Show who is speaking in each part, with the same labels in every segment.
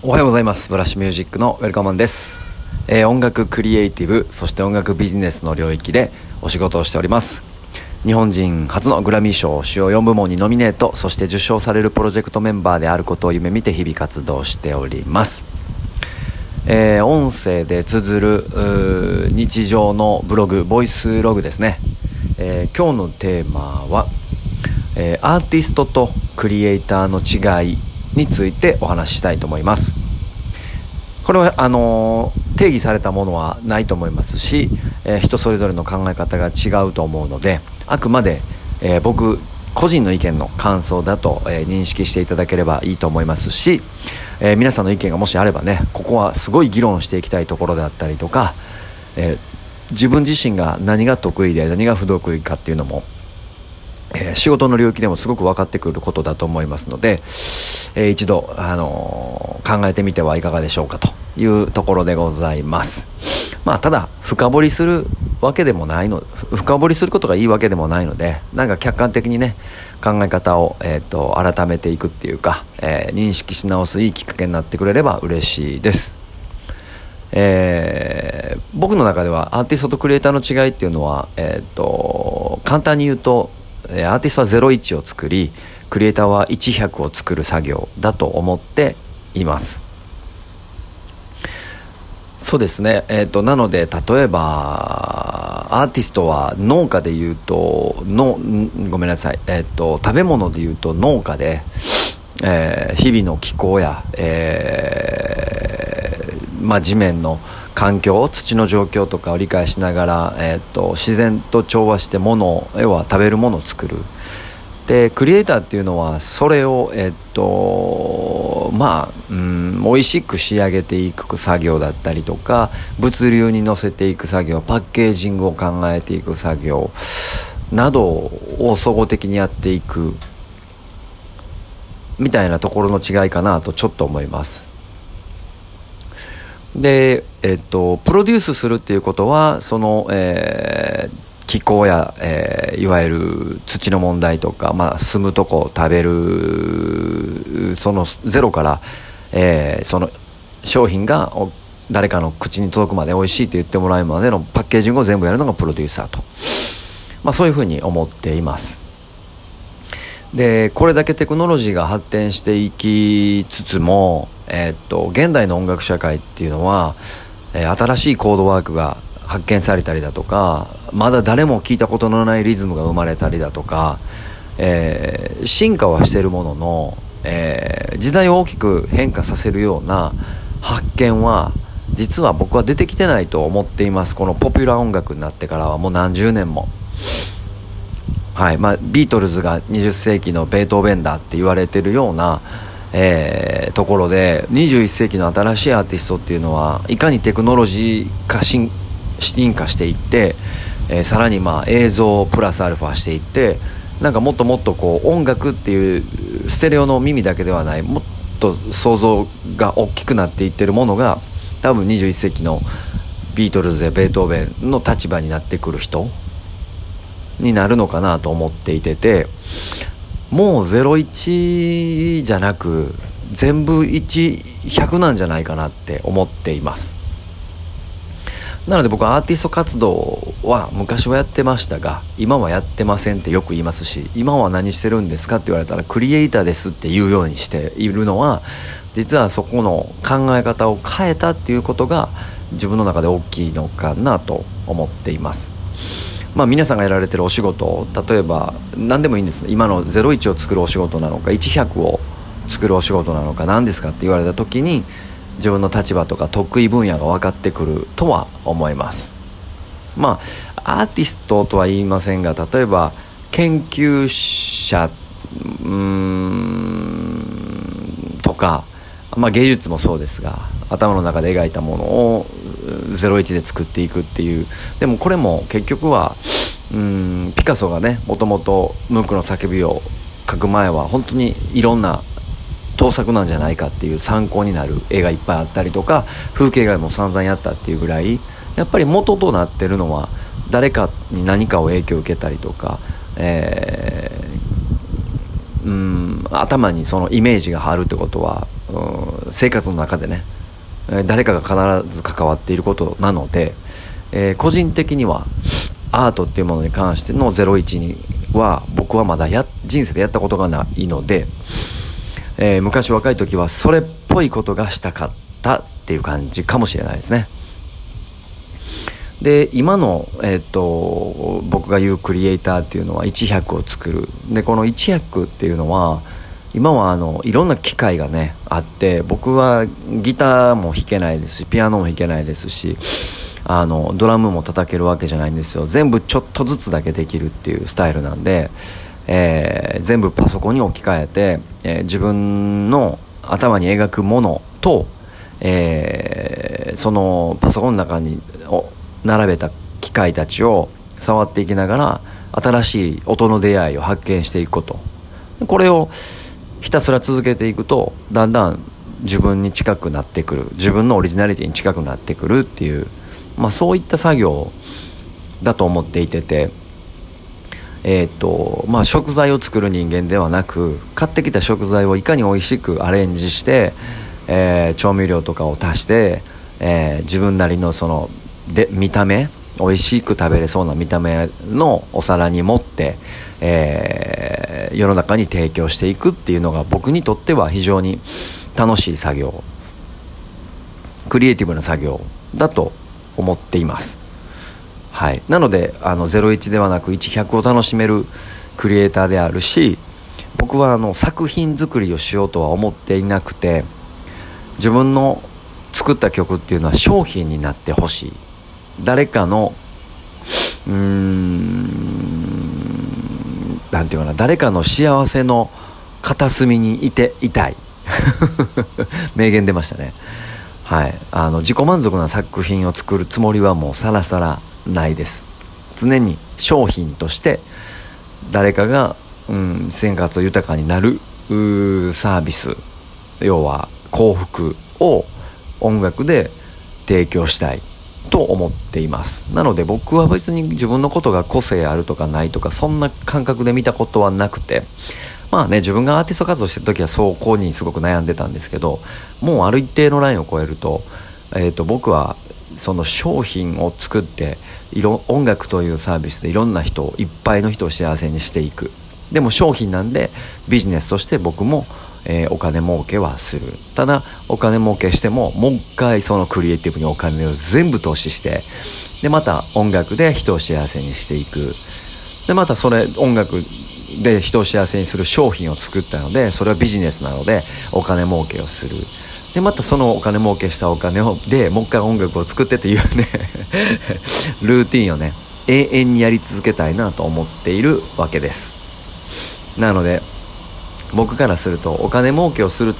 Speaker 1: おはようございます。ブラッシュミュージックのウェルカムンです、えー、音楽クリエイティブそして音楽ビジネスの領域でお仕事をしております。日本人初のグラミー賞主要4部門にノミネートそして受賞されるプロジェクトメンバーであることを夢見て日々活動しております。えー、音声で綴る日常のブログボイスログですね、えー、今日のテーマは、えー、アーティストとクリエイターの違いについてお話ししたいと思います。これはあの定義されたものはないと思いますし、えー、人それぞれの考え方が違うと思うのであくまで、えー、僕個人の意見の感想だと、えー、認識していただければいいと思いますし、え皆さんの意見がもしあればねここはすごい議論していきたいところだったりとか、え自分自身が何が得意で何が不得意かっていうのも、え仕事の領域でもすごく分かってくることだと思いますので、えー、一度、あの、考えてみてはいかがでしょうかというところでございます。まあ、ただ、深掘りするわけでもないの、深掘りすることがいいわけでもないので、なんか客観的にね、考え方を、えっ、ー、と、改めていくっていうか、えー、認識し直すいいきっかけになってくれれば嬉しいです。えー、僕の中ではアーティストとクリエイターの違いっていうのは、えっ、と、簡単に言うと、アーティストは01を作り、クリエイターは1100を作る作業だと思っています。そうですね、えーと、なので例えばアーティストは農家でいうとのごめんなさい、えーと、食べ物でいうと農家で、えー、日々の気候や、えーまあ、地面の環境土の状況とかを理解しながら、えーと、と自然と調和してもの要は食べるものを作る。でクリエイターっていうのはそれをえっとまあうん美味しく仕上げていく作業だったりとか物流に乗せていく作業パッケージングを考えていく作業などを総合的にやっていくみたいなところの違いかなとちょっと思います。でえっとプロデュースするっていうことはそのえー気候や、えー、いわゆる土の問題とか、まあ、住むとこ食べるそのゼロから、えー、その商品が誰かの口に届くまで美味しいと言ってもらえるまでのパッケージングを全部やるのがプロデューサーと、まあ、そういうふうに思っています。でこれだけテクノロジーが発展していきつつも、えー、っと現代の音楽社会っていうのは、えー、新しいコードワークが発見されたりだとかまだ誰も聞いたことのないリズムが生まれたりだとか、えー、進化はしてるものの、えー、時代を大きく変化させるような発見は実は僕は出てきてないと思っていますこのポピュラー音楽になってからはもう何十年も。はいまあ、ビートルズが20世紀のベートーベンだって言われてるような、えー、ところで21世紀の新しいアーティストっていうのはいかにテクノロジー化進進化していって、えー、さらにまあ映像プラスアルファしていってなんかもっともっとこう音楽っていうステレオの耳だけではないもっと想像が大きくなっていってるものが多分21世紀のビートルズやベートーベンの立場になってくる人になるのかなと思っていててもう01じゃなく全部1100なんじゃないかなって思っています。なので僕はアーティスト活動は昔はやってましたが今はやってませんってよく言いますし今は何してるんですかって言われたらクリエイターですって言うようにしているのは実はそこの考え方を変えたっていうことが自分の中で大きいのかなと思っています。まあ皆さんがやられてるお仕事例えば何でもいいんです今の01を作るお仕事なのか100を作るお仕事なのか何ですかって言われた時に自分の立場とか得意分野が分かってくるとは思います。まあアーティストとは言いませんが例えば研究者とか、まあ、芸術もそうですが頭の中で描いたものを01で作っていくっていう。でもこれも結局はうんピカソがねもともとムンクの叫びを書く前は本当にいろんな盗作なんじゃないかっていう参考になる絵がいっぱいあったりとか風景画も散々やったっていうぐらいやっぱり元となってるのは誰かに何かを影響を受けたりとか、えー、うん頭にそのイメージがあるってことはうん生活の中でね誰かが必ず関わっていることなので、えー、個人的にはアートっていうものに関しての01は僕はまだや人生でやったことがないので、えー、昔若い時はそれっぽいことがしたかったっていう感じかもしれないですね。で今の、えーと、僕が言うクリエイターっていうのは100を作るでこの100っていうのは今はあのいろんな機械がねあって僕はギターも弾けないですしピアノも弾けないですしあのドラムも叩けるわけじゃないんですよ全部ちょっとずつだけできるっていうスタイルなんで、えー、全部パソコンに置き換えて、えー、自分の頭に描くものと、えー、そのパソコンの中に並べた機械たちを触っていきながら新しい音の出会いを発見していくこと。これをひたすら続けていくとだんだん自分に近くなってくる。自分のオリジナリティに近くなってくるっていう、まあ、そういった作業だと思っていててえー、っとまあ食材を作る人間ではなく買ってきた食材をいかに美味しくアレンジして、えー、調味料とかを足して、えー、自分なりのそので見た目美味しく食べれそうな見た目のお皿に持って、えー、世の中に提供していくっていうのが僕にとっては非常に楽しい作業クリエイティブな作業だと思っています。はい。なのであの01ではなく1100を楽しめるクリエイターであるし僕はあの作品作りをしようとは思っていなくて自分の作った曲っていうのは商品になってほしい。誰かのうーんなんていうかな誰かの幸せの片隅にいていたい。名言出ましたね。はい。あの自己満足な作品を作るつもりはもうさらさらないです。常に商品として誰かが、うん、生活を豊かになるサービス要は幸福を音楽で提供したいと思っています。なので僕は別に自分のことが個性あるとかないとかそんな感覚で見たことはなくてまあね自分がアーティスト活動してる時はそこにすごく悩んでたんですけどもうある一定のラインを超えると,、えー、と僕はその商品を作っていろ音楽というサービスでいろんな人をいっぱいの人を幸せにしていく。でも商品なんでビジネスとして僕もえー、お金儲けはする。ただお金儲けしてももう一回そのクリエイティブにお金を全部投資してでまた音楽で人を幸せにしていく。でまたそれ音楽で人を幸せにする商品を作ったのでそれはビジネスなのでお金儲けをする。でまたそのお金儲けしたお金をでもう一回音楽を作ってっていうね ルーティンをね永遠にやり続けたいなと思っているわけです。なので僕からするとお金儲けをする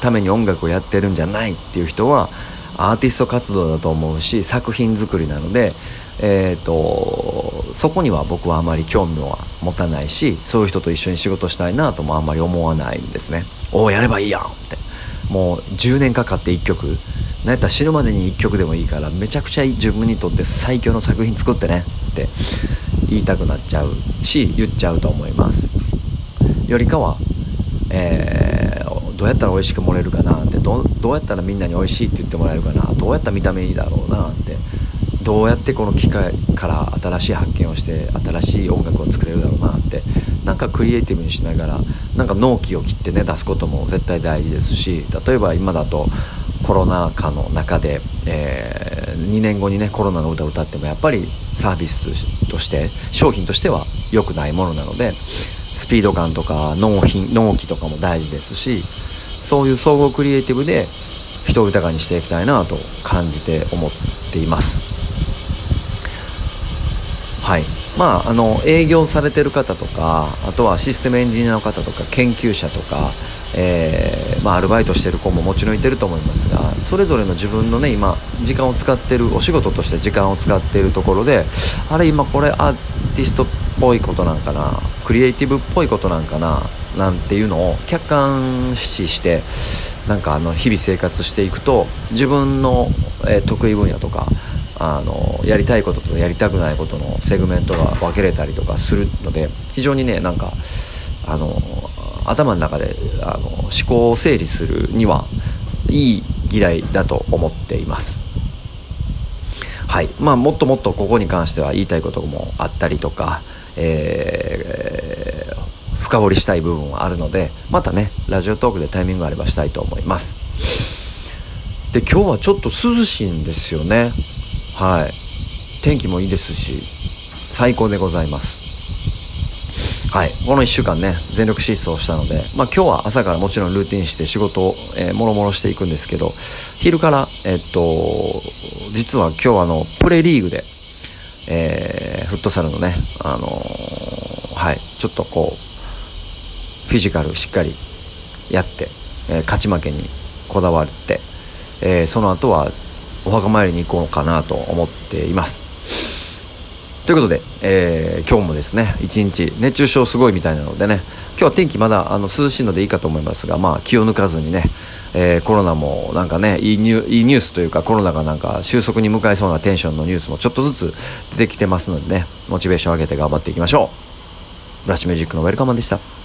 Speaker 1: ために音楽をやってるんじゃないっていう人はアーティスト活動だと思うし作品作りなので、えーと、そこには僕はあまり興味は持たないしそういう人と一緒に仕事したいなともあんまり思わないんですね。おおやればいいやんって。もう10年かかって1曲。なんやったら死ぬまでに1曲でもいいからめちゃくちゃ自分にとって最強の作品作ってねって言いたくなっちゃうし言っちゃうと思います。よりかはえー、どうやったら美味しく盛れるかなってどうやったらみんなに美味しいって言ってもらえるかなどうやったら見た目いいだろうなってどうやってこの機械から新しい発見をして新しい音楽を作れるだろうなってなんかクリエイティブにしながらなんか納期を切ってね出すことも絶対大事ですし例えば今だとコロナ禍の中で、えー、2年後にねコロナの歌を歌ってもやっぱりサービスとして商品としては良くないものなのでスピード感とか納品納期とかも大事ですしそういう総合クリエイティブで人を豊かにしていきたいなと感じて思っています。はい。まああの営業されてる方とかあとはシステムエンジニアの方とか研究者とかえー、まあ、アルバイトしてる子ももちろんいてると思いますがそれぞれの自分のね今時間を使ってるお仕事として時間を使っているところであれ今これアーティストっぽいことなんかなクリエイティブっぽいことなんかななんていうのを客観視してなんかあの日々生活していくと自分の、え、得意分野とかあのやりたいこととやりたくないことのセグメントが分けれたりとかするので非常にねなんかあの頭の中であの思考を整理するにはいい議題だと思っています。はい。まあもっともっとここに関しては言いたいこともあったりとか、えー、深掘りしたい部分はあるのでまたねラジオトークでタイミングがあればしたいと思います。で今日はちょっと涼しいんですよね。はい。天気もいいですし最高でございます。はい、この1週間ね全力疾走したので、まあ、今日は朝からもちろんルーティンして仕事を、えー、もろもろしていくんですけど昼から、えっと実は今日あのプレリーグで、えー、フットサルのね、あのー、はい、ちょっとこうフィジカルしっかりやって、えー、勝ち負けにこだわって、えー、その後はお墓参りに行こうかなと思っています。ということで、えー、今日もですね一日熱中症すごいみたいなのでね今日は天気まだあの涼しいのでいいかと思いますが、まあ、気を抜かずにね、えー、コロナもなんかねいいニュいいニュースというかコロナがなんか収束に向かいそうなテンションのニュースもちょっとずつ出てきてますのでねモチベーション上げて頑張っていきましょうブラッシュミュージックのウェルカマンでした